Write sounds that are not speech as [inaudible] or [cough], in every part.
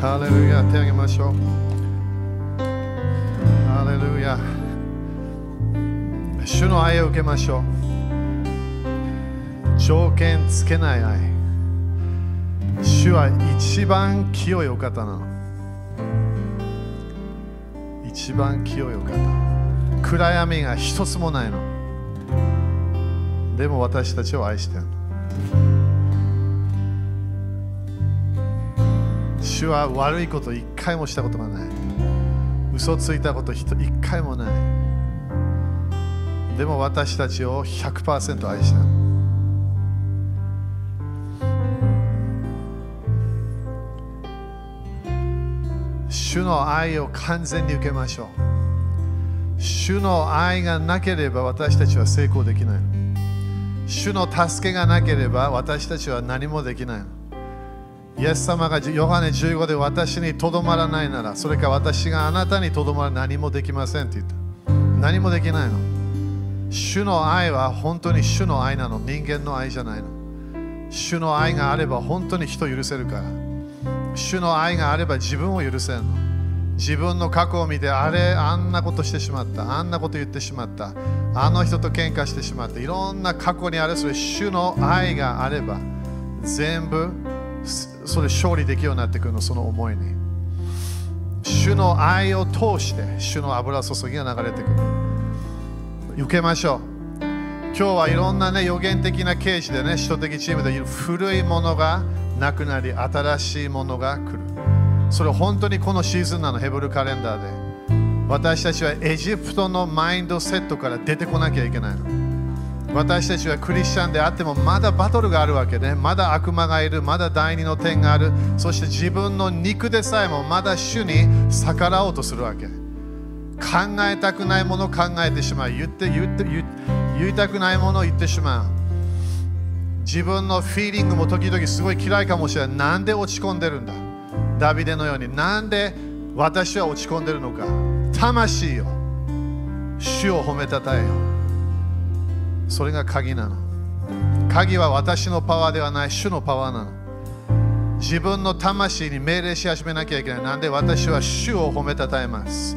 ハレルヤ手を挙げましょうハレルヤ主の愛を受けましょう条件つけない愛主は一番清いお方なの一番清いお方暗闇が一つもないのでも私たちを愛してるの主は悪いこと一回もしたことがない。嘘ついたこと一回もない。でも私たちを100%愛した。主の愛を完全に受けましょう。主の愛がなければ私たちは成功できない。主の助けがなければ私たちは何もできない。イエス様がヨハネ15で私にとどまらないならそれか私があなたにとどまら何もできませんって言った。何もできないの。主の愛は本当に主の愛なの。人間の愛じゃないの。主の愛があれば本当に人を許せるから。主の愛があれば自分を許せるの。自分の過去を見てあれあんなことしてしまった。あんなこと言ってしまった。あの人と喧嘩してしまっていろんな過去にあるそれ主の愛があれば全部それ勝利できるようになってくるのその思いに主の愛を通して主の油注ぎが流れてくる受けましょう今日はいろんなね予言的な刑事でね、首都的チームで古いものがなくなり、新しいものが来る。それ本当にこのシーズンなの、ヘブルカレンダーで。私たちはエジプトのマインドセットから出てこなきゃいけないの。私たちはクリスチャンであってもまだバトルがあるわけね。まだ悪魔がいる、まだ第二の点がある。そして自分の肉でさえもまだ主に逆らおうとするわけ。考えたくないものを考えてしまう。言って言って言言いたくないものを言ってしまう自分のフィーリングも時々すごい嫌いかもしれないなんで落ち込んでるんだ？ダビデのようになんで私は落ち込んでるのか？魂よ主を褒めたたえよそれが鍵なの。鍵は私のパワーではない。主のパワーなの。自分の魂に命令し始めなきゃいけない。なんで私は主を褒めたたえます。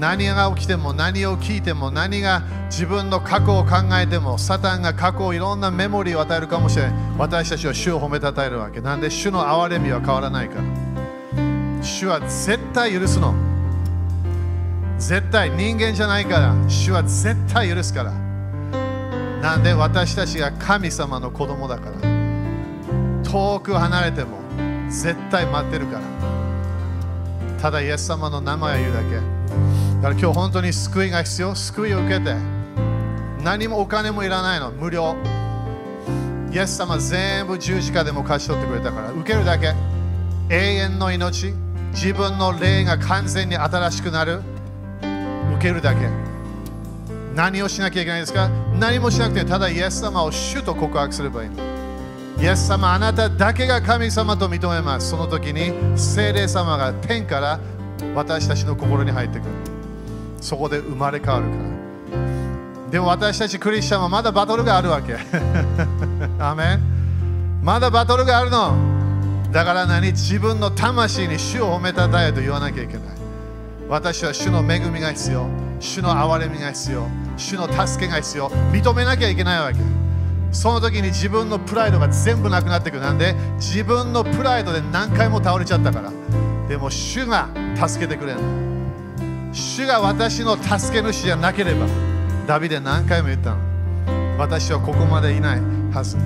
何が起きても何を聞いても何が自分の過去を考えてもサタンが過去をいろんなメモリーを与えるかもしれない。私たちは主を褒めたたえるわけ。なんで主の憐れみは変わらないか。ら主は絶対許すの。絶対人間じゃないから。主は絶対許すから。なんで私たちが神様の子供だから。遠く離れても絶対待ってるから。ただイエス様の名前を言うだけ。だから今日本当に救いが必要。救いを受けて何もお金もいらないの。無料。イエス様全部十字架でも勝ち取ってくれたから。受けるだけ。永遠の命。自分の霊が完全に新しくなる。受けるだけ。何をしなきゃいけないですか？何もしなくてただイエス様を主と告白すればいいの。イエス様あなただけが神様と認めます。その時に聖霊様が天から私たちの心に入ってくる。そこで生まれ変わるから。でも私たちクリスチャンはまだバトルがあるわけ。[laughs] アメン。まだバトルがあるの。だから何？自分の魂に主を褒めたたえと言わなきゃいけない。私は主の恵みが必要。主の憐れみが必要。主の助けが必要。認めなきゃいけないわけ。その時に自分のプライドが全部なくなってくる。なんで？自分のプライドで何回も倒れちゃったから。でも主が助けてくれる主が私の助け主じゃなければダビデ何回も言ったの。私はここまでいないはず。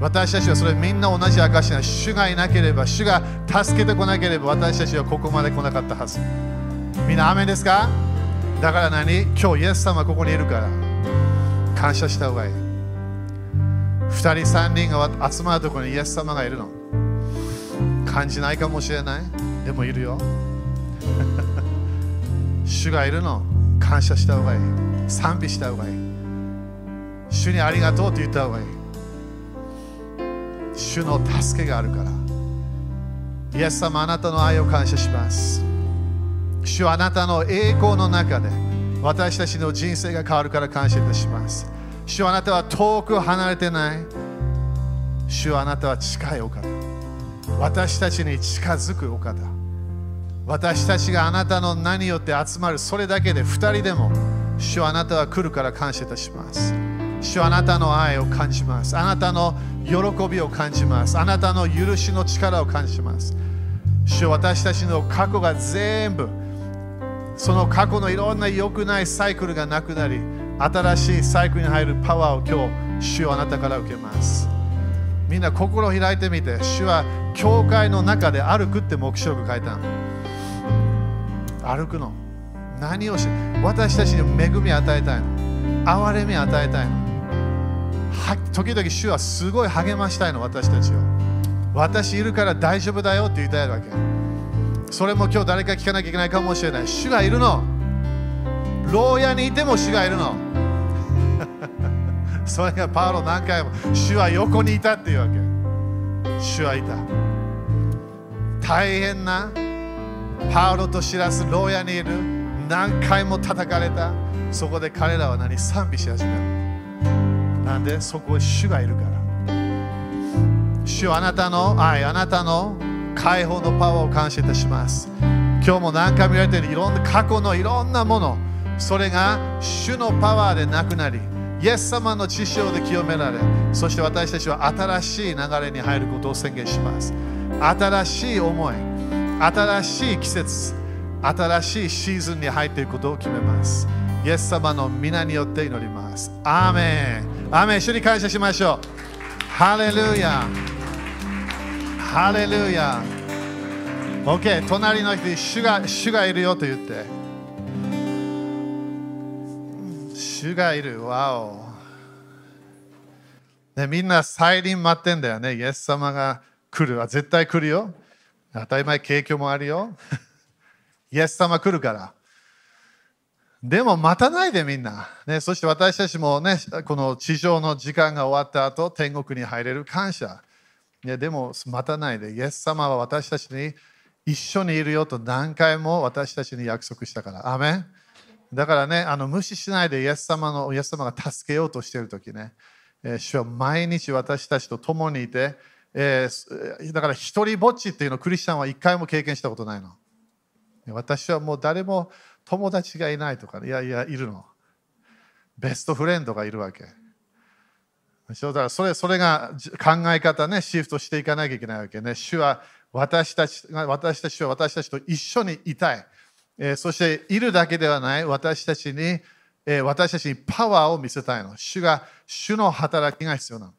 私たちはそれみんな同じ証しな主がいなければ主が助けてこなければ私たちはここまで来なかったはず。みんな雨ですか？だから何？今日イエス様ここにいるから。感謝した方がいい。2人3人が集まるところにイエス様がいるの。感じないかもしれない？でもいるよ。[laughs] 主がいるの。感謝した方がいい。賛美した方がいい。主にありがとうと言った方がいい。主の助けがあるから。イエス様あなたの愛を感謝します。主はあなたの栄光の中で私たちの人生が変わるから感謝いたします。主はあなたは遠く離れてない。主はあなたは近いお方。私たちに近づくお方。私たちがあなたの名によって集まるそれだけで2人でも主はあなたは来るから感謝いたします。主はあなたの愛を感じます。あなたの喜びを感じます。あなたの許しの力を感じます。主は私たちの過去が全部その過去のいろんな良くないサイクルがなくなり新しいサイクルに入るパワーを今日主はあなたから受けます。みんな心を開いてみて主は教会の中で歩くって目標が書いた歩くの。何をして私たちに恵みを与えたいの。憐れみを与えたいの。時々主はすごい励ましたいの私たちを。私いるから大丈夫だよって言いたいわけ。それも今日誰か聞かなきゃいけないかもしれない。主がいるの。牢屋にいても主がいるの。[laughs] それがパウロ何回も主は横にいたっていうわけ。主はいた。大変なパウロと知らす牢屋にいる。何回も叩かれた。そこで彼らは何？賛美し始める。なんで？そこへ主がいるから。主はあなたの愛あなたの解放のパワーを感謝いたします。今日も何回も言われているいろんな過去のいろんなものそれが主のパワーでなくなりイエス様の知性で清められそして私たちは新しい流れに入ることを宣言します。新しい思い新しい季節新しいシーズンに入っていくことを決めます。イエス様の皆によって祈ります。アーメン。アーメン。一緒に感謝しましょう。ハレルヤ。ハレルヤ OK 隣の人に主が主がいるよと言って主がいる。わお。ね、みんな再臨待ってんだよね。イエス様が来る。絶対来るよ。当たり前、景況もあるよ。[laughs] イエス様来るから。でも待たないでみんな。ね、そして私たちもね、この地上の時間が終わった後、天国に入れる感謝。ね、でも待たないで。イエス様は私たちに一緒にいるよと何回も私たちに約束したから。アメンだからね、あの無視しないでイエス様のイエス様が助けようとしているときね、えー、主は毎日私たちと共にいて、えー、だから一人ぼっちっていうのをクリスチャンは一回も経験したことないの。私はもう誰も友達がいないとか、ねいやいや、いるの。ベストフレンドがいるわけ。だからそれそれが考え方ね、シフトしていかなきゃいけないわけね。主は私たちが私たちは私たちと一緒にいたい。えー、そしているだけではない私たちに、えー、私たちにパワーを見せたいの。主が、主の働きが必要なの。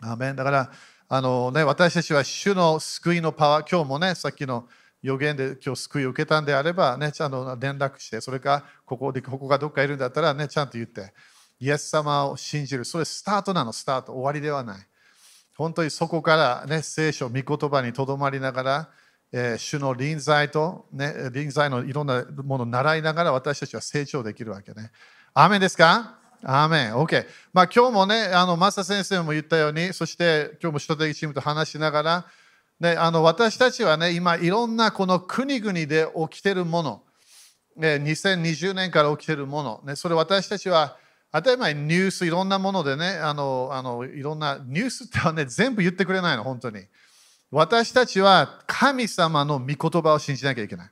アメンだから、あのね、私たちは主の救いのパワー、今日もね、さっきの予言で今日救いを受けたんであれば、ね、ちゃんと連絡して、それかここでここがどっかいるんだったら、ね、ちゃんと言って、イエス様を信じる。それスタートなの、スタート。終わりではない。本当にそこから、ね、聖書、御言葉にとどまりながら、えー、主の臨在と、ね、臨在のいろんなものを習いながら私たちは成長できるわけね。アメンですか？アーメン。OK。まあ今日もね、あの、マサ先生も言ったように、そして今日も首都的チームと話しながら、ね、あの私たちはね、今いろんなこの国々で起きてるもの、ね、2020年から起きてるもの、ね、それ私たちは当たり前ニュースいろんなものでね、あの、あのいろんなニュースってはね、全部言ってくれないの、本当に。私たちは神様の御言葉を信じなきゃいけない。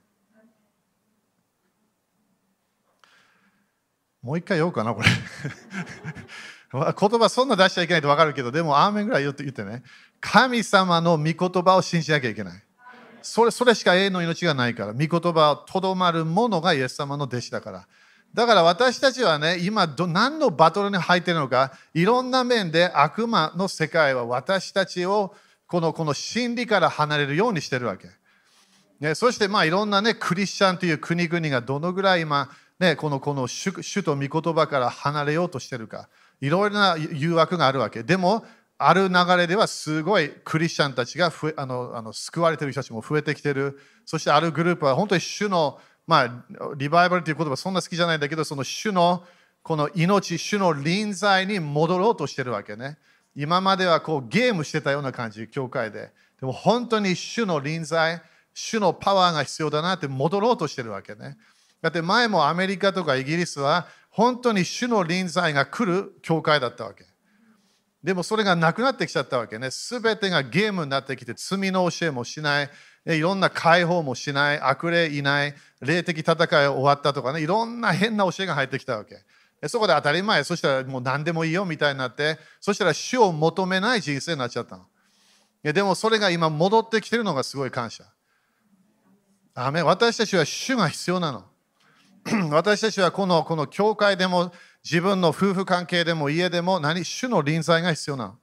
もう一回言おうかな、これ。[laughs] 言葉そんな出しちゃいけないと分かるけど、でも、アーメンぐらい言って言ってね。神様の御言葉を信じなきゃいけない。それそれしか永遠の命がないから。御言葉をとどまるものがイエス様の弟子だから。だから私たちはね、今ど、何のバトルに入っているのか、いろんな面で悪魔の世界は私たちをこのこの真理から離れるようにしているわけ。ね、そしてまあいろんなねクリスチャンという国々がどのぐらい今、ね、このこの主主と御言葉から離れようとしているか。いろいろな誘惑があるわけ。でもある流れではすごいクリスチャンたちがあのあの救われている人たちも増えてきている。そしてあるグループは本当に主の、まあ、リバイバルという言葉そんな好きじゃないんだけどその主のこの命主の臨在に戻ろうとしてるわけね。今まではこうゲームしてたような感じ、教会で。でも本当に主の臨在、主のパワーが必要だなって戻ろうとしてるわけね。だって前もアメリカとかイギリスは本当に主の臨在が来る教会だったわけ。でもそれがなくなってきちゃったわけね。すべてがゲームになってきて、罪の教えもしない、いろんな解放もしない、悪霊いない、霊的戦い終わったとかね、いろんな変な教えが入ってきたわけ。そこで当たり前、そしたらもう何でもいいよみたいになって、そしたら主を求めない人生になっちゃったの。いやでもそれが今戻ってきてるのがすごい感謝。アメ私たちは主が必要なの。[clears throat] 私たちはこのこの教会でも自分の夫婦関係でも家でも何？主の臨在が必要なの。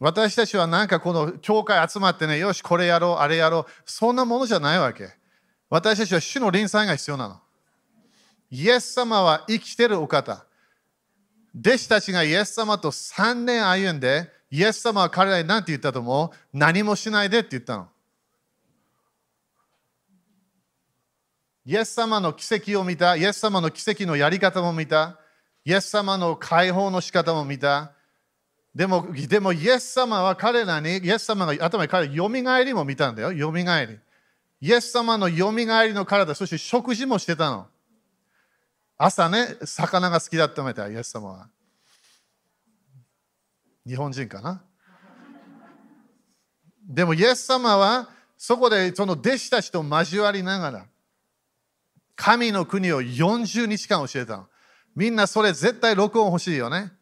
私たちはなんかこの教会集まってね、よし、これやろう、あれやろう、そんなものじゃないわけ。私たちは主の臨在が必要なの。イエス様は生きてるお方。弟子たちがイエス様と3年歩んで、イエス様は彼らに何て言ったと思う？何もしないでって言ったの。イエス様の奇跡を見た、イエス様の奇跡のやり方も見た。イエス様の解放の仕方も見た。でも、でもイエス様は彼らに、イエス様が頭に彼ら、よみがえりも見たんだよ、よみがえり。イエス様のよみがえりの体、そして食事もしてたの。朝ね、魚が好きだったみたい、イエス様は。日本人かな？でも、イエス様はそこでその弟子たちと交わりながら、神の国を40日間教えたの。みんなそれ絶対録音欲しいよね。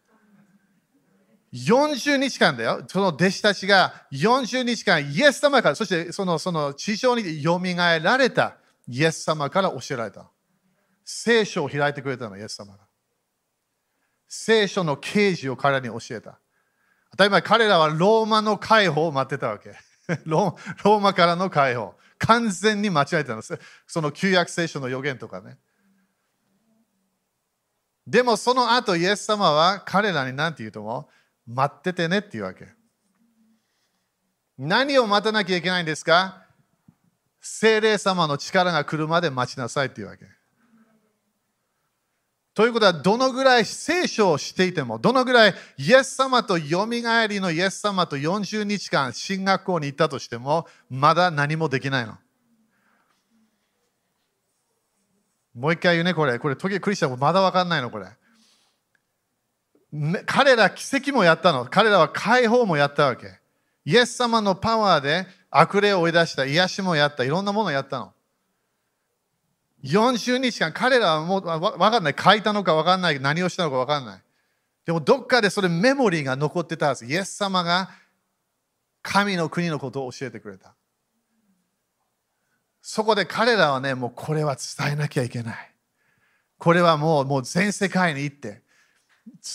40日間だよ。その弟子たちが40日間イエス様から、そしてそのその地上によみがえられたイエス様から教えられた。聖書を開いてくれたの、イエス様が。聖書の啓示を彼らに教えた。当たり前、彼らはローマの解放を待ってたわけ。[laughs] ローマからの解放。完全に間違えてたんです。その旧約聖書の予言とかね。でもその後イエス様は彼らに何て言うとも待っててねって言うわけ。何を待たなきゃいけないんですか？精霊様の力が来るまで待ちなさいって言うわけ。ということは、どのぐらい聖書をしていても、どのぐらいイエス様とよみがえりのイエス様と40日間進学校に行ったとしても、まだ何もできないの。もう一回言うね、これ。これ、時計クリスチャンもまだ分かんないの、これ。彼ら奇跡もやったの。彼らは解放もやったわけ。イエス様のパワーで悪霊を追い出した、癒しもやった、いろんなものをやったの。40日間、彼らはもう分かんない。書いたのか分かんない。何をしたのか分かんない。でもどっかでそれメモリーが残ってたはず。イエス様が神の国のことを教えてくれた。そこで彼らはね、もうこれは伝えなきゃいけない。これはもうもう全世界に行って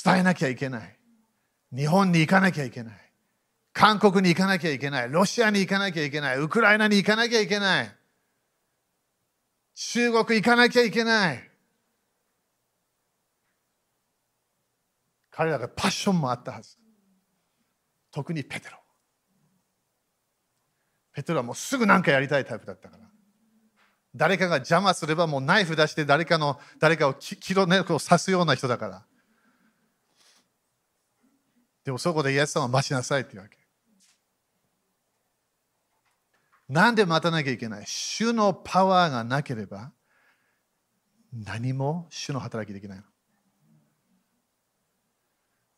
伝えなきゃいけない。日本に行かなきゃいけない。韓国に行かなきゃいけない。ロシアに行かなきゃいけない。ウクライナに行かなきゃいけない。中国行かなきゃいけない。彼らがパッションもあったはず。特にペテロ。ペテロはもうすぐ何かやりたいタイプだったから。誰かが邪魔すればもうナイフ出して誰かの誰かをキロネを刺すような人だから。でもそこでイエス様は待ちなさいって言うわけ。なんで待たなきゃいけない？主のパワーがなければ何も主の働きできないの。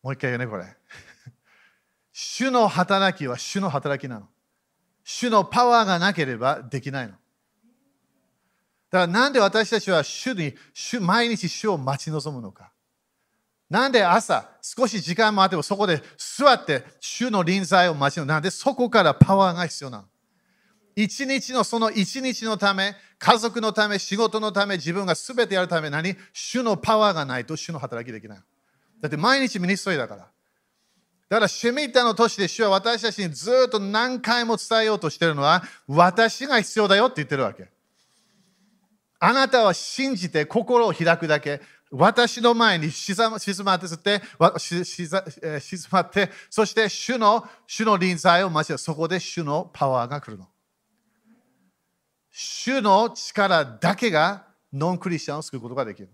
もう一回言うね、これ。[laughs] 主の働きは主の働きなの。主のパワーがなければできないの。だからなんで私たちは主に主毎日主を待ち望むのか。なんで朝少し時間もあってもそこで座って主の臨在を待ち望む。なんでそこからパワーが必要なの。一日のその一日のため、家族のため、仕事のため、自分が全てやるため何主のパワーがないと主の働きできない。だって毎日ミニストリーだから。だからシェミッタの年で主は私たちにずっと何回も伝えようとしてるのは私が必要だよって言ってるわけ。あなたは信じて心を開くだけ。私の前に静まってって静まって、そして主の主の臨在を待ちそこで主のパワーが来るの。主の力だけがノンクリスチャンを救うことができる。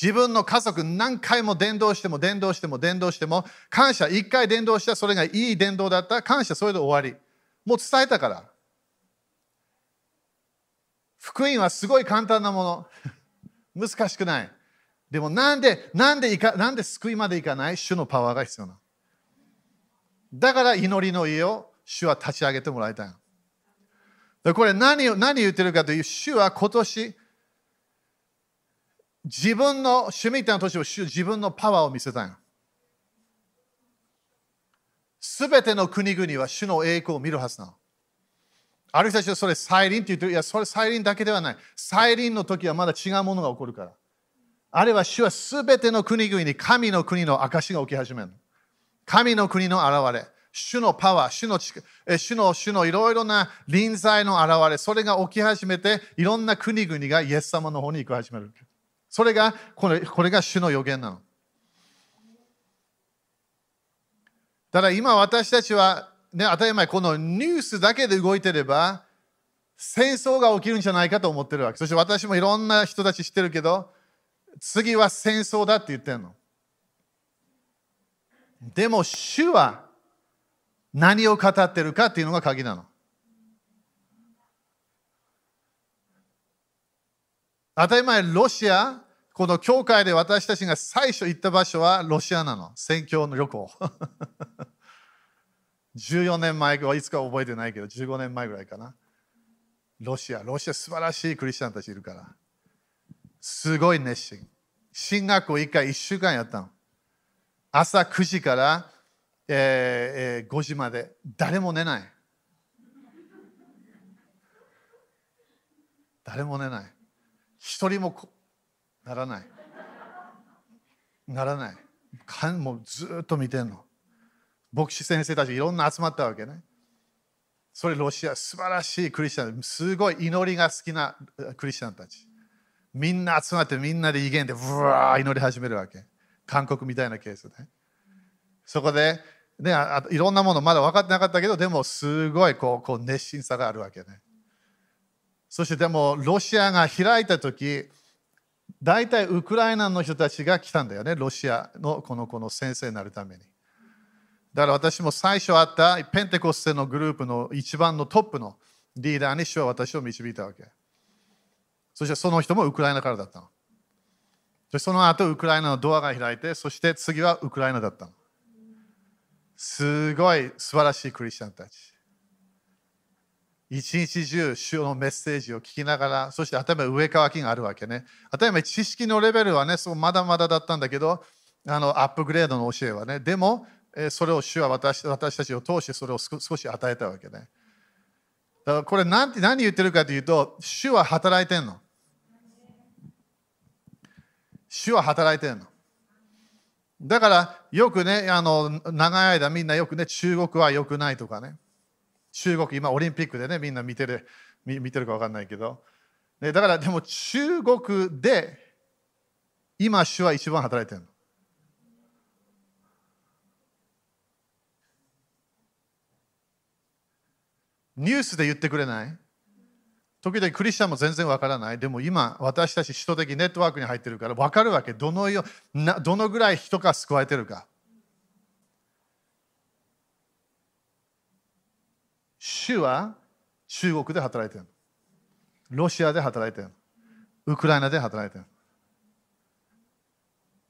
自分の家族何回も伝道しても伝道しても伝道しても感謝一回伝道したそれがいい伝道だった感謝それで終わりもう伝えたから福音はすごい簡単なもの。難しくない。でもなんで、なんでいか、なんで救いまでいかない？主のパワーが必要な。だから祈りの家を主は立ち上げてもらいたいの。これ何を何言ってるかという主は今年自分のシュミッターの年を主自分のパワーを見せたい。すべての国々は主の栄光を見るはずなの。ある人たちはそれ再臨って言って。いや、それ再臨だけではない。再臨の時はまだ違うものが起こるから。あれは主はすべての国々に神の国の証が起き始める。神の国の現れ。主のパワー、主の主の主のいろいろな臨在の現れ、それが起き始めて、いろんな国々がイエス様の方に行き始める。それが、これこれが主の予言なの。ただ今私たちは、ね、当たり前、このニュースだけで動いてれば、戦争が起きるんじゃないかと思ってるわけ。そして私もいろんな人たち知ってるけど、次は戦争だって言ってるの。でも主は何を語ってるかっていうのが鍵なの。当たり前、ロシア、この教会で私たちが最初行った場所はロシアなの。宣教の旅行。[laughs] 14年前いつか覚えてないけど、15年前ぐらいかな。ロシア、ロシア素晴らしいクリスチャンたちいるから。すごい熱心。進学校1回1週間やったの。朝9時から、えーえー、5時まで誰も寝ない。誰も寝ない。一人もならない。ならない。かんもうずっと見てんの。牧師先生たちいろんな集まったわけね。それロシア素晴らしいクリスチャン。すごい祈りが好きなクリスチャンたち。みんな集まってみんなで威厳でブワー祈り始めるわけ。韓国みたいなケースでそこで、ね、あいろんなものまだ分かってなかったけどでもすごいこうこう熱心さがあるわけね。そしてでもロシアが開いた時大体ウクライナの人たちが来たんだよね。ロシアのこのこの先生になるために。だから私も最初会ったペンテコステのグループの一番のトップのリーダーに主は私を導いたわけ。そしてその人もウクライナからだったの。でその後ウクライナのドアが開いて、そして次はウクライナだったの。すごい素晴らしいクリスチャンたち。一日中、主のメッセージを聞きながら、そして頭上乾きがあるわけね。当たり前、知識のレベルはね、そうまだまだだったんだけど、あのアップグレードの教えはね。でも、それを主は私私たちを通してそれを少し与えたわけね。だからこれ何何言ってるかというと、主は働いてんの。主は働いてんの。だからよくね、あの長い間みんなよくね、中国は良くないとかね。中国、今オリンピックでね、みんな見てる見見てるか分かんないけど。ね、だからでも中国で今主は一番働いてるの。ニュースで言ってくれない？時々クリスチャンも全然わからない。でも今、私たち首都的ネットワークに入ってるから分かるわけ。どのよなどのぐらい人が救われてるか。主は中国で働いてる。ロシアで働いてる。ウクライナで働いてる。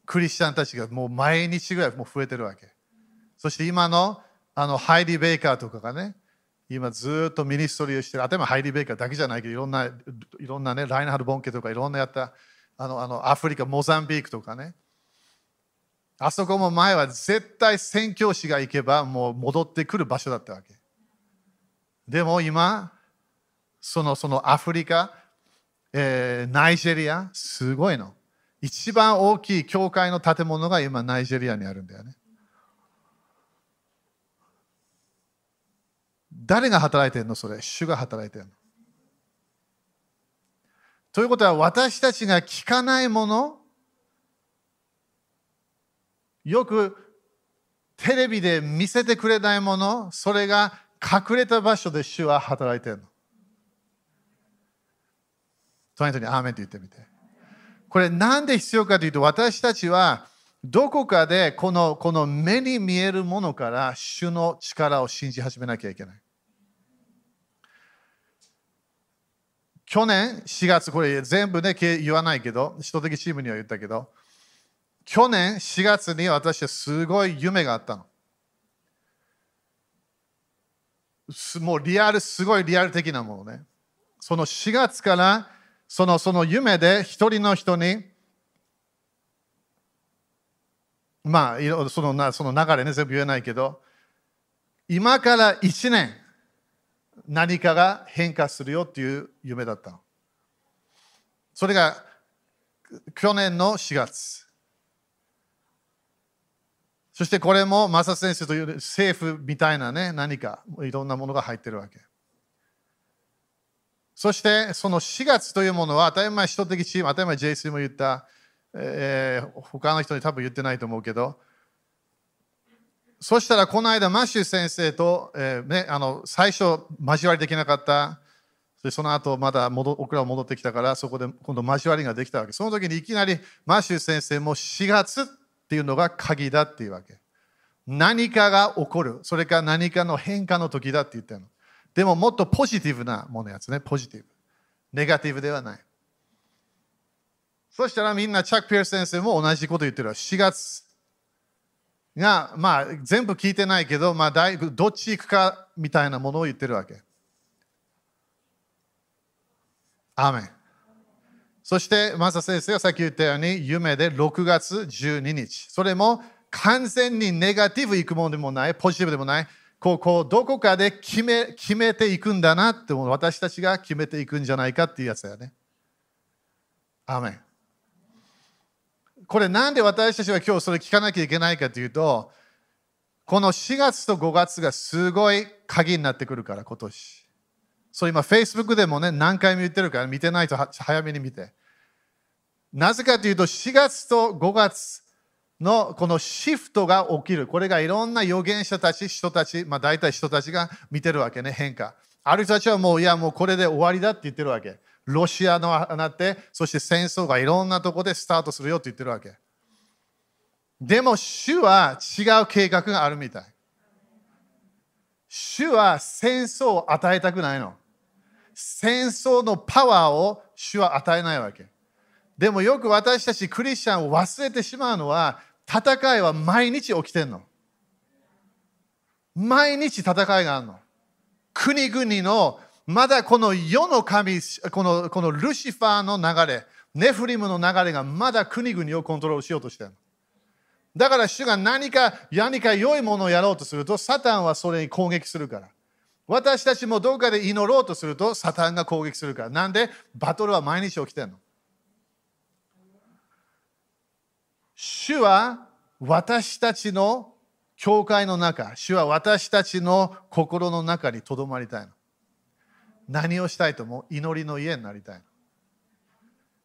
クリスチャンたちがもう毎日ぐらいもう増えてるわけ。そして今のあのハイディ・ベイカーとかがね、今ずっと ministry をしてる、ただハイディ・ベイカーだけじゃないけど、いろんな、いろんなね、ラインハルト・ボンケとかいろんなやった、あの、あのアフリカ、モザンビークとかね。あそこも前は絶対宣教師が行けばもう戻ってくる場所だったわけ。でも今、そのそのアフリカ、えー、ナイジェリア、すごいの。一番大きい教会の建物が今ナイジェリアにあるんだよね。誰が働いてるのそれ？主が働いてるの。ということは私たちが聞かないものよくテレビで見せてくれないものそれが隠れた場所で主は働いてるの。隣人にアーメンって言ってみて。これなんで必要かというと私たちはどこかでこのこの目に見えるものから主の力を信じ始めなきゃいけない。去年4月、これ全部ね、言わないけど、人的チームには言ったけど、去年4月に私はすごい夢があったの。もうリアル、すごいリアル的なものね。その4月からそのその夢で一人の人に、まあ、そのなその流れね、全部言えないけど、今から1年、何かが変化するよっていう夢だった。それが去年の4月。そしてこれもマサ先生という政府みたいなね、何かいろんなものが入ってるわけ。そしてその4月というものは当たり前人的チーム、当たり前 JC も言った、えー、他の人に多分言ってないと思うけど、そしたらこの間マッシュ先生と、えーね、あの最初交わりできなかった、でその後まだ戻僕ら戻ってきたからそこで今度交わりができたわけ。その時にいきなりマッシュ先生も4月っていうのが鍵だっていうわけ。何かが起こる。それか何かの変化の時だって言ってるの。でももっとポジティブなものやつね。ポジティブ。ネガティブではない。そしたらみんなチャック・ピアス先生も同じこと言ってる。4月が、まあ全部聞いてないけど、まあだいどっち行くかみたいなものを言ってるわけ。アメン。そして、マサ先生がさっき言ったように、夢で6月12日。それも完全にネガティブいくものでもない、ポジティブでもない、こうこうどこかで決め決めていくんだなって私たちが決めていくんじゃないかっていうやつだよね。アメン。これなんで私たちは今日それ聞かなきゃいけないかというと、この4月と5月がすごい鍵になってくるから、今年。そう今、Facebook でもね、何回も言ってるから、見てないと早めに見て。なぜかというと、4月と5月のこのシフトが起きる。これがいろんな預言者たち、人たち、まあ大体人たちが見てるわけね、変化。ある人たちはもう、いや、もうこれで終わりだって言ってるわけ。ロシアのあなって、そして戦争がいろんなところでスタートするよって言ってるわけ。でも、主は違う計画があるみたい。主は戦争を与えたくないの。戦争のパワーを主は与えないわけ。でもよく私たちクリスチャンを忘れてしまうのは、戦いは毎日起きてんの。毎日戦いがあるの。国々の、まだこの世の神、このこのルシファーの流れ、ネフリムの流れがまだ国々をコントロールしようとしてる。だから主が何か、何か良いものをやろうとすると、サタンはそれに攻撃するから。私たちもどこかで祈ろうとすると、サタンが攻撃するから。なんで？バトルは毎日起きてるの。主は私たちの教会の中、主は私たちの心の中にとどまりたいの。何をしたいとも祈りの家になりたい。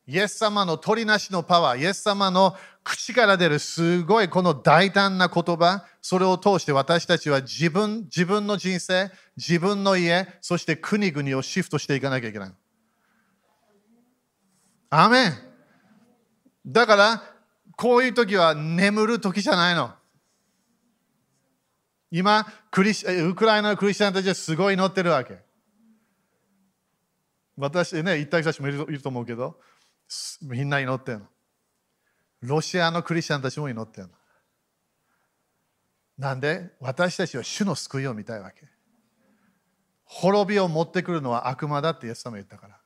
イエス様の取りなしのパワー、イエス様の口から出るすごいこの大胆な言葉、それを通して私たちは自分自分の人生、自分の家、そして国々をシフトしていかなきゃいけない。アメンだからこういう時は眠る時じゃないの。今クリス、ウクライナのクリスチャンたちはすごい乗ってるわけ。私ね、行った人たちもいると思うけど、みんな祈ってるの。ロシアのクリスチャンたちも祈ってるの。なんで私たちは主の救いを見たいわけ。滅びを持ってくるのは悪魔だってイエス様言ったから。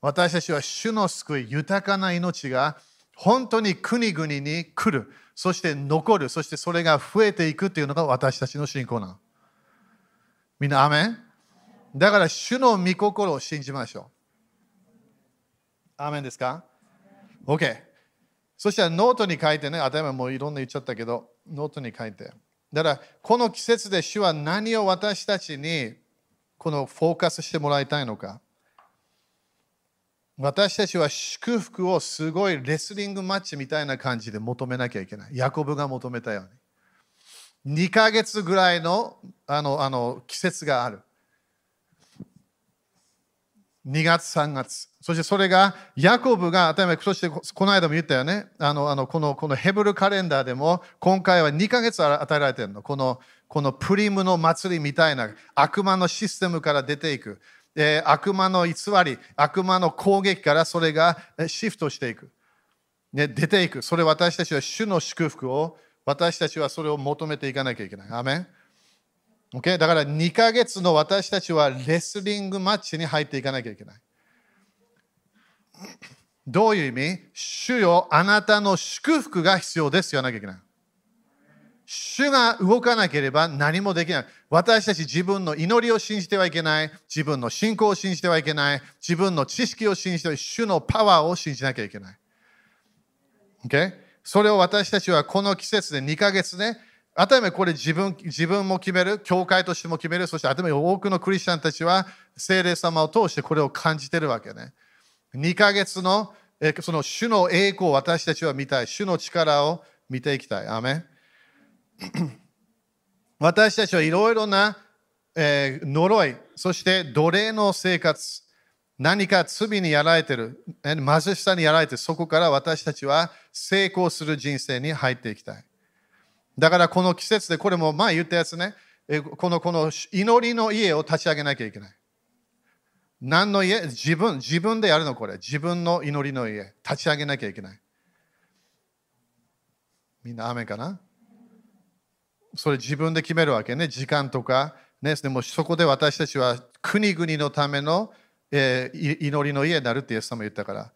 私たちは主の救い、豊かな命が本当に国々に来る、そして残る、そしてそれが増えていくというのが私たちの信仰なの。みんな、アメン？だから、主の御心を信じましょう。アーメンですか ?OK。そしたらノートに書いてね、あたり前もういろんな言っちゃったけど、ノートに書いて。だから、この季節で主は何を私たちにこのフォーカスしてもらいたいのか。私たちは祝福をすごい wrestling match みたいな感じで求めなきゃいけない。ヤコブが求めたように。2ヶ月ぐらいのあのあの季節がある。2月、3月。そしてそれが、ヤコブが、当たり前、そしてこの間も言ったよね。あのあのこのこのヘブルカレンダーでも、今回は2ヶ月与えられてるの。このこのプリムの祭りみたいな悪魔のシステムから出ていく。えー、悪魔の偽り、悪魔の攻撃からそれがシフトしていく。ね、出ていく。それ私たちは主の祝福を、私たちはそれを求めていかなきゃいけない。アメン Okay? だから2ヶ月の私たちはレスリングマッチに入っていかなきゃいけない。どういう意味？主よ、あなたの祝福が必要です言わなきゃいけない。主が動かなければ何もできない。私たち自分の祈りを信じてはいけない。自分の信仰を信じてはいけない。自分の知識を信じて主のパワーを信じなきゃいけない。Okay? それを私たちはこの季節で2ヶ月ね、あためこれ自分自分も決める、教会としても決める、そしてあため多くのクリスチャンたちは聖霊様を通してこれを感じてるわけね。2ヶ月のその主の栄光を私たちは見たい。主の力を見ていきたい。アメ [coughs] 私たちはいろいろな、えー、呪い、そして奴隷の生活、何か罪にやられている、貧しさにやられている、そこから私たちは成功する人生に入っていきたい。だからこの季節で、これも前言ったやつね、このこの祈りの家を立ち上げなきゃいけない。何の家？自分、自分でやるのこれ。自分の祈りの家。立ち上げなきゃいけない。みんな雨かな？それ自分で決めるわけね。時間とか。ね、でもそこで私たちは国々のための、えー、祈りの家になるってイエス様言ったから。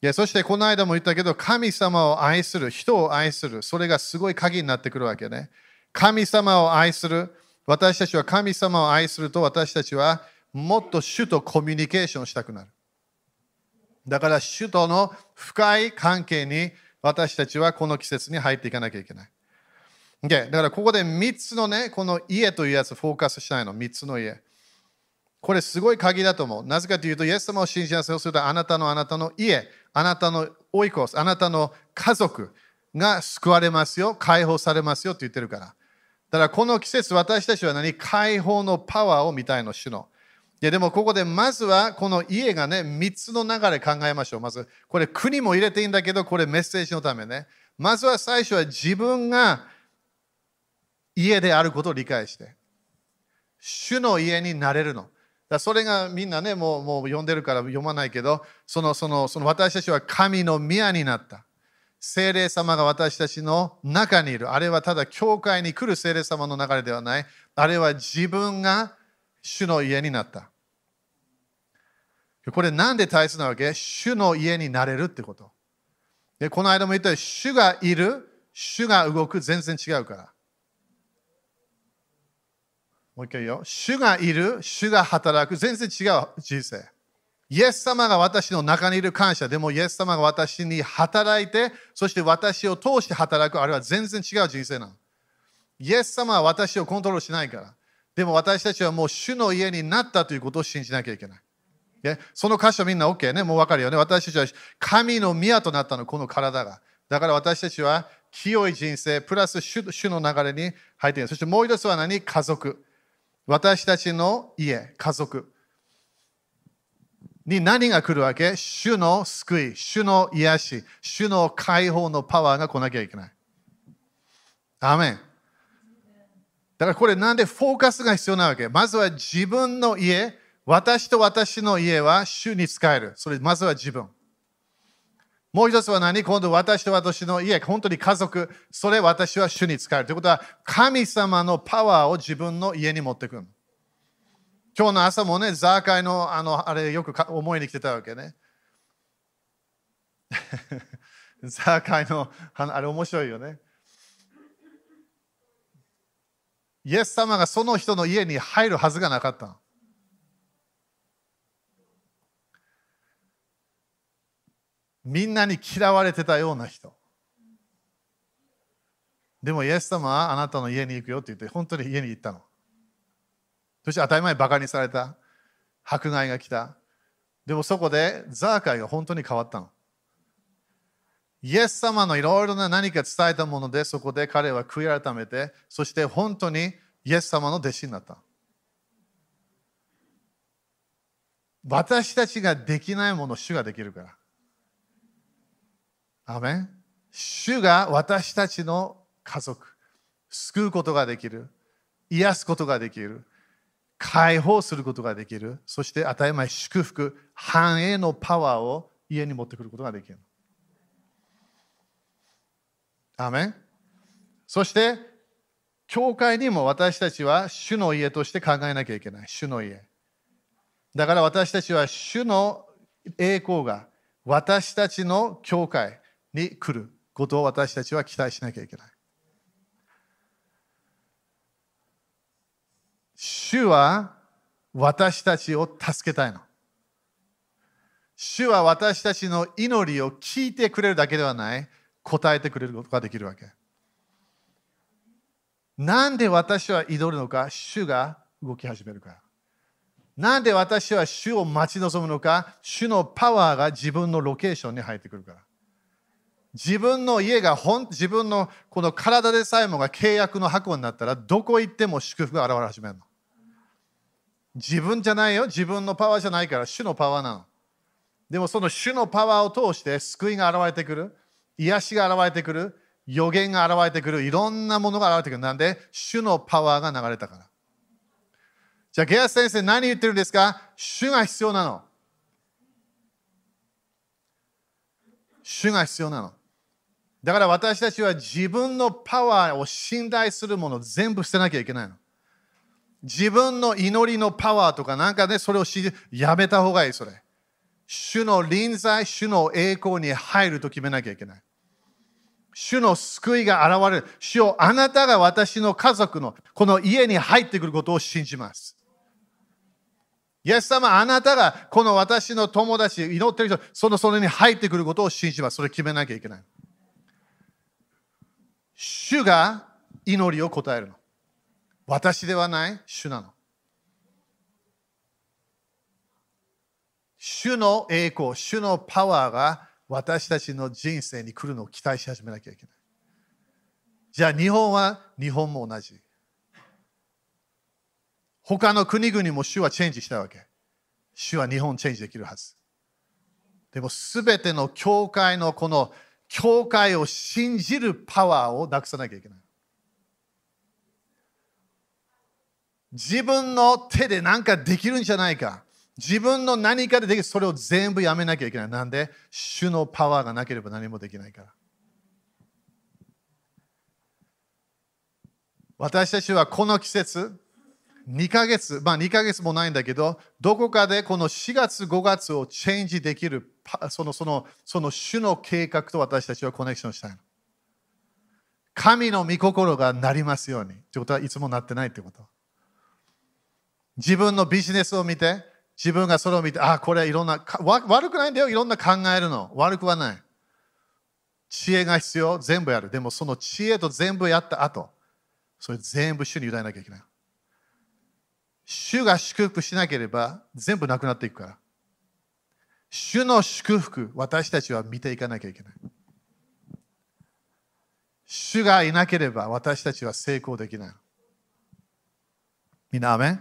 いやそしてこの間も言ったけど、神様を愛する、人を愛する、それがすごい鍵になってくるわけね。神様を愛する、私たちは神様を愛すると私たちはもっと主とコミュニケーションしたくなる。だから主との深い関係に私たちはこの季節に入っていかなきゃいけない。Okay、だからここで3つのね、この家というやつフォーカスしたいの、3つの家。これすごい鍵だと思う。なぜかというと、イエス様を信じなさいをすると、あなたのあなたの家、あなたのオイコス、あなたの家族が救われますよ、解放されますよって言ってるから。だからこの季節、私たちは何？解放のパワーを見たいの、主の。いやでもここでまずはこの家がね、3つの流れ考えましょう。まず、これ国も入れていいんだけど、これメッセージのためね。まずは最初は自分が家であることを理解して、主の家になれるの。だそれがみんなね、もうもう読んでるから読まないけど、そのそのその私たちは神の宮になった。精霊様が私たちの中にいる。あれはただ教会に来る精霊様の流れではない。あれは自分が主の家になった。これなんで大切なわけ？主の家になれるってこと。でこの間も言ったように、主がいる、主が動く、全然違うから。もう一回よ。主がいる、主が働く、全然違う人生。イエス様が私の中にいる感謝。でも、イエス様が私に働いて、そして私を通して働く。あれは全然違う人生なの。イエス様は私をコントロールしないから。でも私たちはもう主の家になったということを信じなきゃいけない。その箇所みんな OK ね。もう分かるよね。私たちは神の宮となったの、この体が。だから私たちは清い人生、プラス主の流れに入っている。そしてもう一つは何？家族。私たちの家、家族に何が来るわけ？主の救い、主の癒し、主の解放のパワーが来なきゃいけない。アメン。だからこれなんでフォーカスが必要なわけ？まずは自分の家、私と私の家は主に使える。それまずは自分。もう一つは何？今度私と私の家、本当に家族、それ私は主に使える。ということは、神様のパワーを自分の家に持ってくる。今日の朝もね、ザーカイのあのあれよく思いに来てたわけね。[laughs] ザーカイのあれ面白いよね。イエス様がその人の家に入るはずがなかった。みんなに嫌われてたような人。でもイエス様はあなたの家に行くよって言って本当に家に行ったの。そして当たり前バカにされた。迫害が来た。でもそこでザーカイが本当に変わったの。イエス様のいろいろな何か伝えたものでそこで彼は悔い改めてそして本当にイエス様の弟子になった。私たちができないもの主ができるから。アメン主が私たちの家族、救うことができる、癒すことができる、解放することができる、そして当たり前祝福、繁栄のパワーを家に持ってくることができる。アメンそして、教会にも私たちは主の家として考えなきゃいけない。主の家。だから私たちは主の栄光が私たちの教会に来ることを私たちは期待しなきゃいけない。主は私たちを助けたいの。主は私たちの祈りを聞いてくれるだけではない、答えてくれることができるわけ。なんで私は祈るのか、主が動き始めるから。なんで私は主を待ち望むのか、主のパワーが自分のロケーションに入ってくるから。自分の家が本自分のこの体でさえもが契約の箱になったら、どこ行っても祝福が現れ始めるの。自分じゃないよ。自分のパワーじゃないから、主のパワーなの。でもその主のパワーを通して救いが現れてくる。癒しが現れてくる。予言が現れてくる。いろんなものが現れてくる。なんで、主のパワーが流れたから。じゃあ、ゲアス先生何言ってるんですか？主が必要なの。主が必要なの。だから私たちは自分のパワーを信頼するものを全部捨てなきゃいけないの。自分の祈りのパワーとかなんかね、それを信じやめた方がいい、それ。主の臨在、主の栄光に入ると決めなきゃいけない。主の救いが現れる。主をあなたが私の家族のこの家に入ってくることを信じます。イエス様、あなたがこの私の友達、祈ってる人、そのそれに入ってくることを信じます。それ決めなきゃいけない。主が祈りを答えるの。私ではない、主なの。主の栄光、主のパワーが私たちの人生に来るのを期待し始めなきゃいけない。じゃあ日本は日本も同じ。他の国々も主はチェンジしたわけ。主は日本チェンジできるはず。でもすべての教会のこの教会を信じるパワーをなくさなきゃいけない。自分の手で何かできるんじゃないか。自分の何かでできる。それを全部やめなきゃいけない。なんで？主のパワーがなければ何もできないから。私たちはこの季節、2ヶ月、まあ2ヶ月もないんだけど、どこかでこの4月、5月をチェンジできる、そのそのその主の計画と私たちはコネクションしたいの。神の御心がなりますように。ってことはいつもなってないってこと。自分のビジネスを見て、自分がそれを見て、ああ、これはいろんな、悪くないんだよ、いろんな考えるの。悪くはない。知恵が必要、全部やる。でもその知恵と全部やった後、それ全部主に委ねなきゃいけない。主が祝福しなければ全部なくなっていくから。主の祝福、私たちは見ていかなきゃいけない。主がいなければ私たちは成功できない。みんな、アメン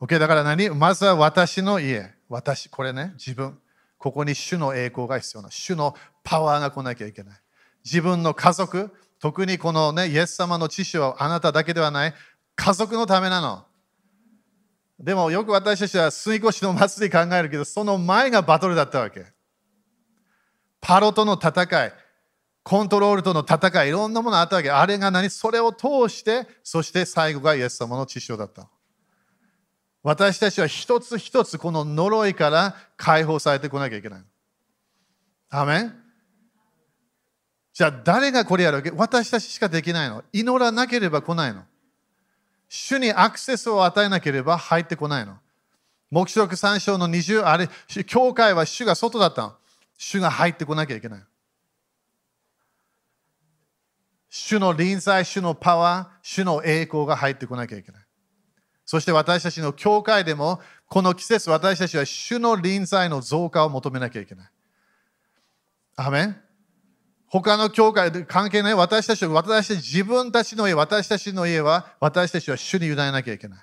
?OK、だから何？まずは私の家。私、これね、自分。ここに主の栄光が必要な。主のパワーが来なきゃいけない。自分の家族、特にこのね、イエス様の知識はあなただけではない。家族のためなの。でもよく私たちは水越しの祭り考えるけど、その前がバトルだったわけ。パロとの戦い、コントロールとの戦い、いろんなものあったわけ。あれが何？それを通して、そして最後がイエス様の知識だった。私たちは一つ一つこの呪いから解放されてこなきゃいけない。アメン？じゃあ誰がこれやるわけ？私たちしかできないの。祈らなければ来ないの。主にアクセスを与えなければ入ってこないの。黙示録3章の20、あれ、教会は主が外だったの。主が入ってこなきゃいけない。主の臨在、主のパワー、主の栄光が入ってこなきゃいけない。そして私たちの教会でも、この季節、私たちは主の臨在の増加を求めなきゃいけない。アメン他の教会で関係ない私たちは私たち自分たちの家、私たちの家は私たちは主に委ねなきゃいけない。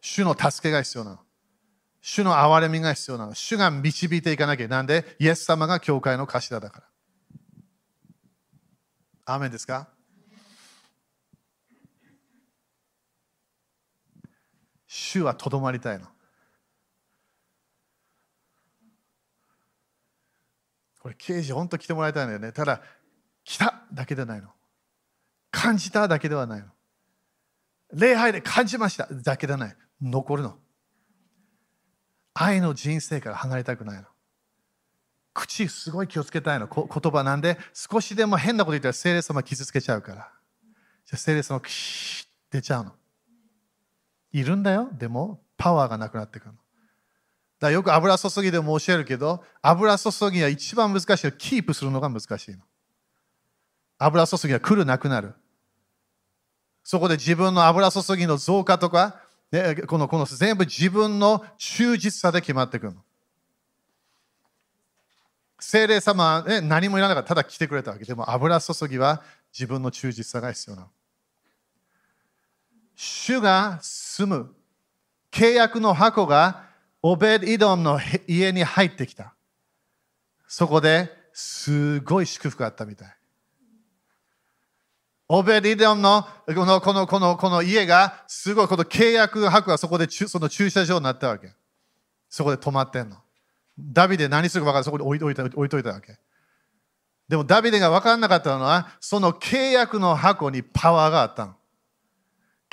主の助けが必要なの。主の憐れみが必要なの。主が導いていかなきゃ。なんで、イエス様が教会の頭だから。アーメンですか？主はとどまりたいの。これ、刑事、本当来てもらいたいんだよね。ただ、来ただけではないの。感じただけではないの。礼拝で感じましただけではない。残るの。愛の人生から離れたくないの。口すごい気をつけたいの。言葉なんで少しでも変なこと言ったら聖霊様傷つけちゃうから。じゃあ聖霊様キシッ出ちゃうの。いるんだよ。でもパワーがなくなってくるの。だよく油注ぎでも教えるけど、油注ぎは一番難しいキープするのが難しいの。油注ぎは来るなくなる。そこで自分の油注ぎの増加とか、ね、このこの全部自分の忠実さで決まってくるの。精霊様は、ね、何もいらなかったただ来てくれたわけでも油注ぎは自分の忠実さが必要なの。主が住む契約の箱がオベド・イドムの家に入ってきた。そこですごい祝福があったみたい。オベディドムのこのこのこのこの家がすごいこの契約箱がそこでその駐車場になったわけ。そこで止まってんの。ダビデ何するか分からないそこに置いといた置いといたわけ。でもダビデが分からなかったのはその契約の箱にパワーがあったの。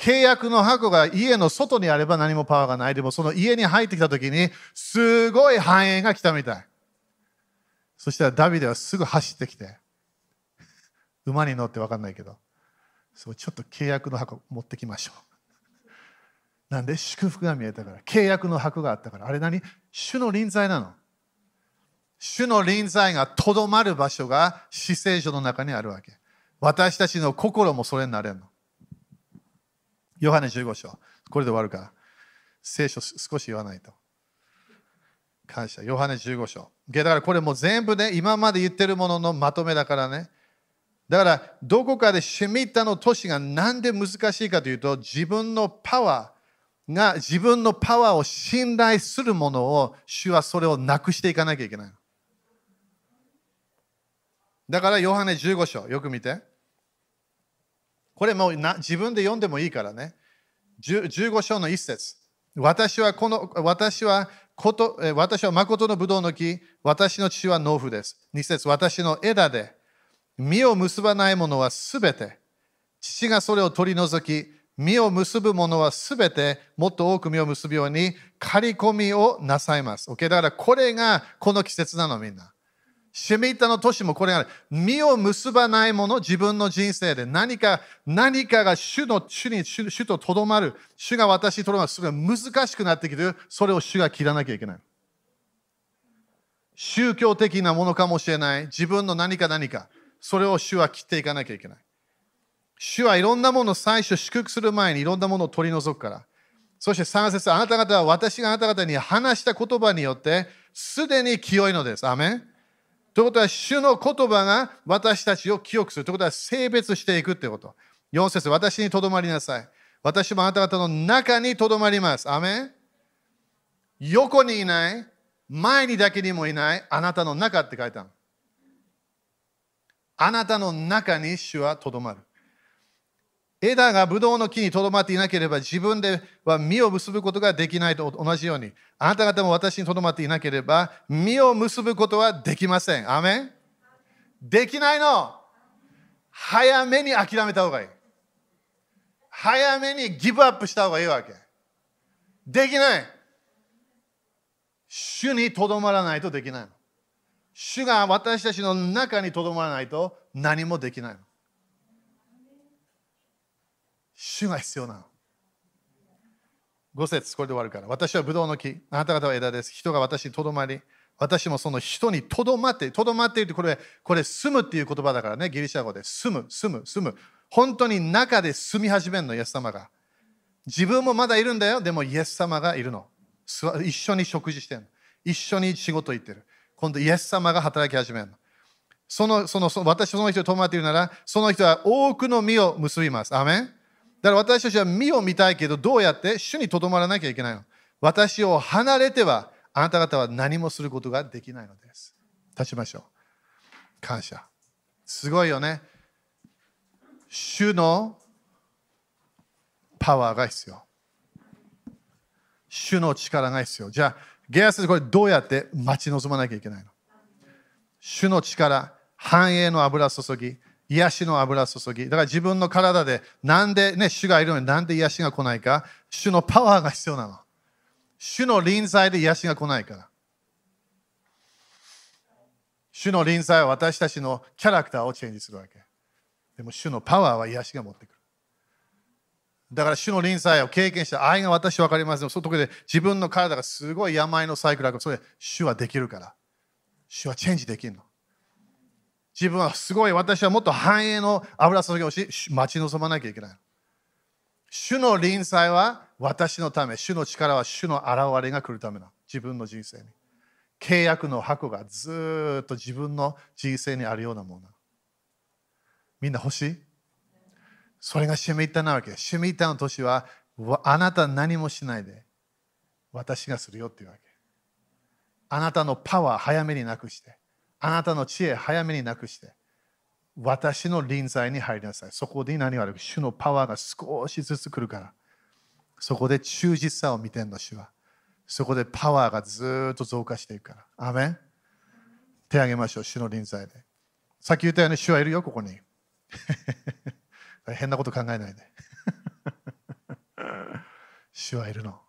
契約の箱が家の外にあれば何もパワーがない。でもその家に入ってきた時にすごい繁栄が来たみたい。そしたらダビデはすぐ走ってきて馬に乗って分かんないけどそうちょっと契約の箱持ってきましょう。なんで祝福が見えたから。契約の箱があったから。あれ何？主の臨在なの。主の臨在がとどまる場所が死聖所の中にあるわけ。私たちの心もそれになれるの。ヨハネ15章。これで終わるから。聖書少し言わないと。感謝。ヨハネ15章。だからこれもう全部ね今まで言ってるもののまとめだからね。だから、どこかでシェミッタの都市がなんで難しいかというと、自分のパワーが、自分のパワーを信頼するものを、主はそれをなくしていかなきゃいけない。だから、ヨハネ15章、よく見て。これもうな自分で読んでもいいからね。15章の一節。私はこの、私はこと、私は誠のブドウの木、私の父は農夫です。二節、私の枝で、実を結ばないものはすべて、父がそれを取り除き、実を結ぶものはすべてもっと多く実を結ぶように刈り込みをなさいます。OK? だからこれがこの季節なのみんな。シェミッタの年もこれが実を結ばないもの、自分の人生で何か、何かが主の主に主主ととどまる、主が私にとどまる、それが難しくなってきてるそれを主が切らなきゃいけない。宗教的なものかもしれない、自分の何か何か。それを主は切っていかなきゃいけない。主はいろんなものを最初祝福する前にいろんなものを取り除くから。そして3節あなた方は私があなた方に話した言葉によってすでに清いのです。アメンということは、主の言葉が私たちを清くする。ということは、性別していくということ。4節私にとどまりなさい。私もあなた方の中にとどまります。アメ横にいない、前にだけにもいない、あなたの中って書いてある。あなたの中に主はとどまる。枝がブドウの木にとどまっていなければ自分では実を結ぶことができないと同じように、あなた方も私にとどまっていなければ実を結ぶことはできません。アメンできないの。早めに諦めた方がいい。早めにギブアップした方がいいわけ。できない。主にとどまらないとできないの。主が私たちの中にとどまらないと何もできない。主が必要なの。5節これで終わるから。私はブドウの木、あなた方は枝です。人が私にとどまり、私もその人にとどまって、とどまっているってこれ、これ住むっていう言葉だからね、ギリシャ語で。住む、住む、住む。本当に中で住み始めるの、イエス様が。自分もまだいるんだよ。でもイエス様がいるの。一緒に食事してるの。一緒に仕事行ってる。今度イエス様が働き始めるの。その、その、その私その人と止まっているなら、その人は多くの実を結びます。アメンだから私たちは実を見たいけど、どうやって主にとどまらなきゃいけないの？私を離れては、あなた方は何もすることができないのです。立ちましょう。感謝。すごいよね。主のパワーが必要。主の力が必要。じゃあ、ゲアスこれどうやって待ち望まなきゃいけないの？主の力、繁栄の油注ぎ、癒しの油注ぎ。だから自分の体で、なんでね、主がいるのになんで癒しが来ないか、主のパワーが必要なの。主の臨在で癒しが来ないから。主の臨在は私たちのキャラクターをチェンジするわけ。でも主のパワーは癒しが持ってくる。だから主の臨在を経験した愛が私分かりますよ。その時で自分の体がすごい病のサイクルがそれ主はできるから。主はチェンジできるの。自分はすごい私はもっと繁栄の油注ぎをし待ち望まなきゃいけない。主の臨在は私のため、主の力は主の現れが来るための自分の人生に。契約の箱がずっと自分の人生にあるようなもの。みんな欲しい？それがシミッタなわけ。シミッタの年はあなた何もしないで私がするよっていうわけ。あなたのパワー早めになくして、あなたの知恵早めになくして、私の臨在に入りなさい。そこで何がある主のパワーが少しずつ来るから。そこで忠実さを見てんの、主は。そこでパワーがずっと増加していくから。アメン手を挙げましょう、主の臨在で。さっき言ったように主はいるよ、ここに。[laughs] 変なこと考えないで。[laughs] 主はいるの。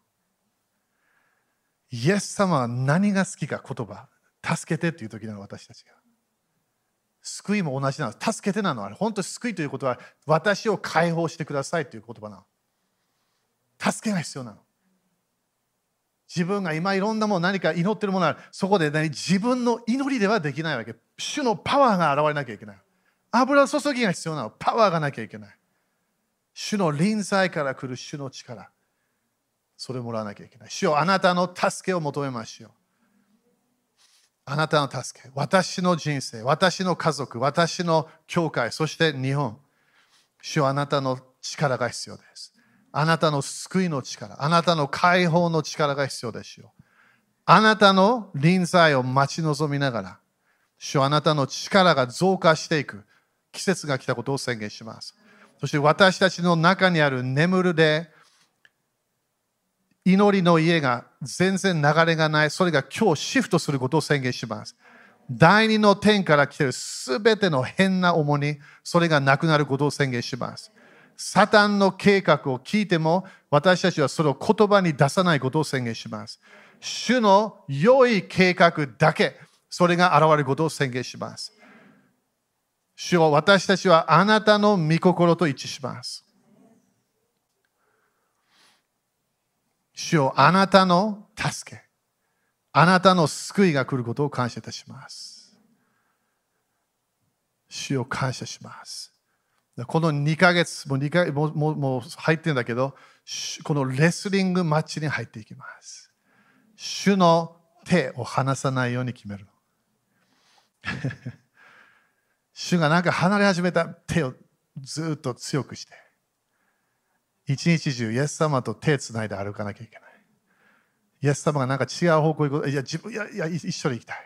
イエス様は何が好きか言葉。助けてっていう時なの、私たちが。救いも同じなの。助けてなの。あれ本当に救いということは私を解放してくださいという言葉なの。助けが必要なの。自分が今いろんなもの何か祈ってるものある。そこで、ね、自分の祈りではできないわけ。主のパワーが現れなきゃいけない。油注ぎが必要なの。パワーがなきゃいけない。主の臨在から来る主の力。それをもらわなきゃいけない。主よあなたの助けを求めましょう。あなたの助け、私の人生、私の家族、私の教会、そして日本。主よあなたの力が必要です。あなたの救いの力、あなたの解放の力が必要ですよ。あなたの臨在を待ち望みながら、主はあなたの力が増加していく季節が来たことを宣言します。そして私たちの中にある眠るで、祈りの家が全然流れがない、それが今日シフトすることを宣言します。第二の天から来ているすべての変な重荷、それがなくなることを宣言します。サタンの計画を聞いても、私たちはそれを言葉に出さないことを宣言します。主の良い計画だけ、それが現れることを宣言します。主を私たちはあなたの御心と一致します。主をあなたの助け、あなたの救いが来ることを感謝いたします。主を感謝します。この2ヶ月、もう2ヶももうもう入ってるんだけど、このレスリングマッチに入っていきます。主の手を離さないように決める。[laughs] 主がなんか離れ始めた手をずっと強くして、一日中イエス様と手つないで歩かなきゃいけない。イエス様がなんか違う方向に行く。いや、自分いやいや一緒に行きたい。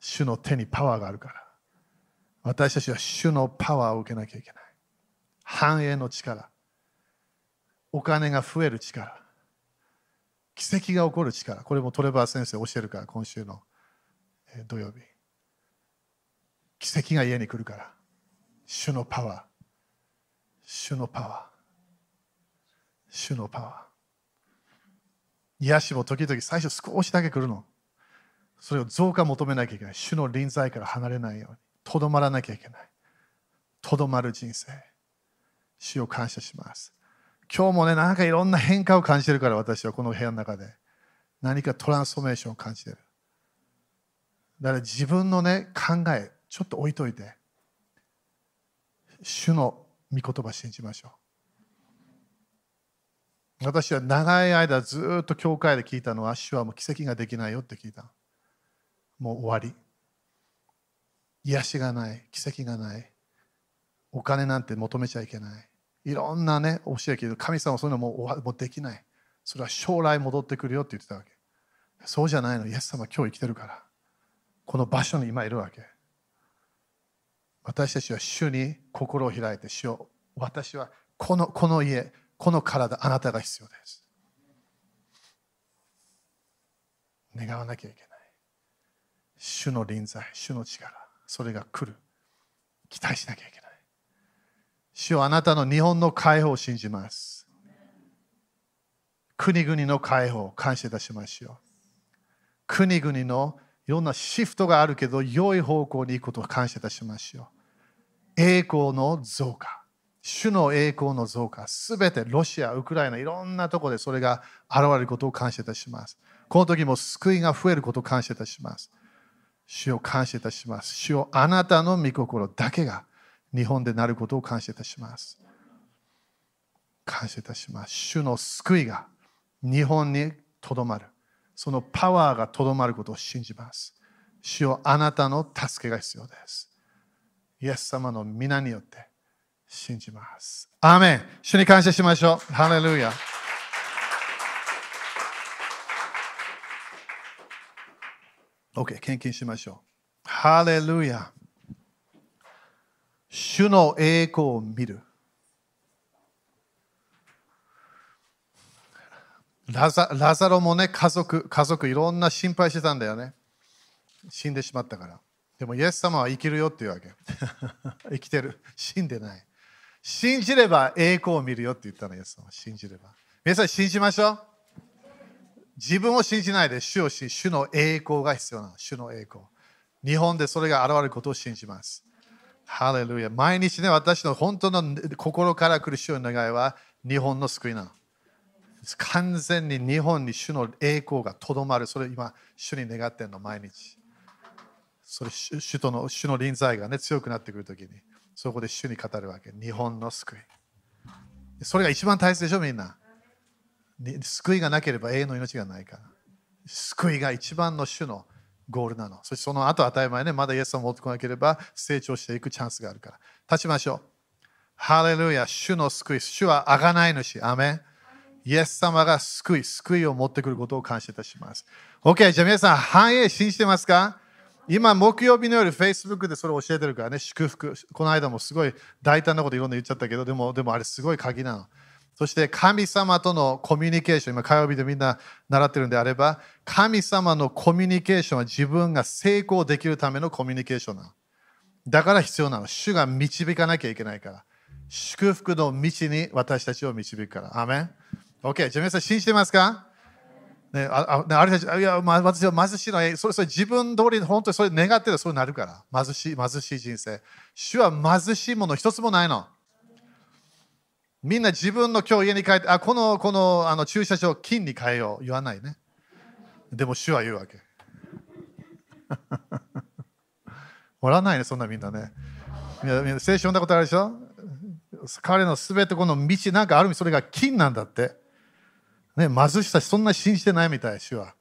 主の手にパワーがあるから。私たちは主のパワーを受けなきゃいけない。繁栄の力。お金が増える力。奇跡が起こる力。これもトレバー先生教えるから、今週の土曜日。奇跡が家に来るから。主のパワー。主のパワー。主のパワー。癒しも時々最初少しだけ来るの。それを増加求めなきゃいけない。主の臨在から離れないように。とどまらなきゃいけない。とどまる人生。主を感謝します。今日もね、なんかいろんな変化を感じてるから私はこの部屋の中で何かトランスフォーメーションを感じてる。だから自分のね、考え、ちょっと置いといて、主の御言葉信じましょう。私は長い間ずっと教会で聞いたのは、主はもう奇跡ができないよって聞いた。もう終わり。癒しがない、奇跡がない、お金なんて求めちゃいけない。いろんなね、教えけど、神様はそういうのももうできない。それは将来戻ってくるよって言ってたわけ。そうじゃないの。イエス様今日生きてるから。この場所に今いるわけ。私たちは主に心を開いて、主を私はこのこの家、この体、あなたが必要です。願わなきゃいけない。主の臨在、主の力、それが来る。期待しなきゃいけない。主はあなたの日本の解放を信じます。国々の解放を感謝いたしましょう。国々のいろんなシフトがあるけど、良い方向に行くことを感謝いたしましょう。栄光の増加。主の栄光の増加。すべてロシア、ウクライナ、いろんなところでそれが現れることを感謝いたします。この時も救いが増えることを感謝いたします。主を感謝いたします。主をあなたの御心だけが日本でなることを感謝いたします。感謝いたします。主の救いが日本にとどまる。そのパワーがとどまることを信じます。主よあなたの助けが必要です。イエス様の皆によって信じます。アーメン主に感謝しましょう。ハレルヤ。OK、献金しましょう。ハレルヤ。主の栄光を見る。ラザラザロもね、家族、家族いろんな心配してたんだよね。死んでしまったから。でも、イエス様は生きるよっていうわけ。[laughs] 生きてる。死んでない。信じれば栄光を見るよって言ったの、イエス様。信じれば。皆さん、信じましょう。自分を信じないで主を信じ、主の栄光が必要なの。主の栄光。日本でそれが現れることを信じます。ハレルヤ。毎日ね、私の本当の心から来る主の願いは日本の救いなの。完全に日本に主の栄光がとどまる。それ今、主に願ってんの、毎日。それ主との主の臨在が、ね、強くなってくるときに、そこで主に語るわけ。日本の救い。それが一番大切でしょ、みんな。救いがなければ永遠の命がないから。救いが一番の主のゴールなの。そしてその後当たり前ね、まだイエスを持ってこなければ成長していくチャンスがあるから。立ちましょう。ハレルヤ、主の救い。主はあがない主。アメン。イエス様が救い、救いを持ってくることを感謝いたします。OK、じゃあ皆さん、繁栄信じてますか？今、木曜日の夜、Facebook でそれを教えてるからね、祝福。この間もすごい大胆なこといろんな言っちゃったけど、でも、でもあれすごい鍵なの。そして神様とのコミュニケーション、今火曜日でみんな習ってるんであれば、神様のコミュニケーションは自分が成功できるためのコミュニケーションなの。だから必要なの。主が導かなきゃいけないから。祝福の道に私たちを導くから。アメン OK、じゃあ皆さん信じてますか？ね、あああれたち、いや、ま、私は貧しいのは、それそれ自分通り本当にそれ願ってるそうなるから。貧しい、貧しい人生。主は貧しいもの一つもないの。みんな自分の今日家に帰って、あ、この、このあの駐車場、金に変えよう。言わないね。でも主は言うわけ。[laughs] 笑わないね、そんなみんなね。みんな聖書読んだことあるでしょ？彼のすべてこの道なんかある意味それが金なんだって。ね、貧しさそんな信じてないみたい、主は。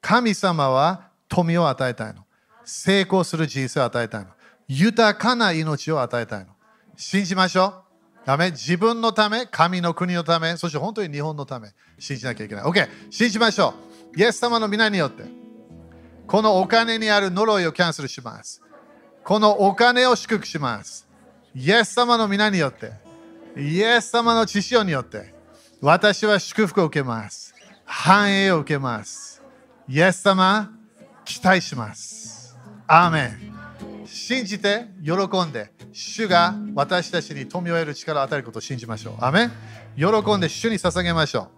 神様は富を与えたいの。成功する人生を与えたいの。豊かな命を与えたいの。信じましょう。ダメ自分のため、神の国のため、そして本当に日本のため、信じなきゃいけない。OK、信じましょう。イエス様の皆によって、このお金にある呪いをキャンセルします。このお金を祝福します。イエス様の皆によって、イエス様の知識によって、私は祝福を受けます。繁栄を受けます。イエス様、期待します。アーメン。信じて、喜んで、主が私たちに富を得る力を与えることを信じましょう。アーメン。喜んで主に捧げましょう。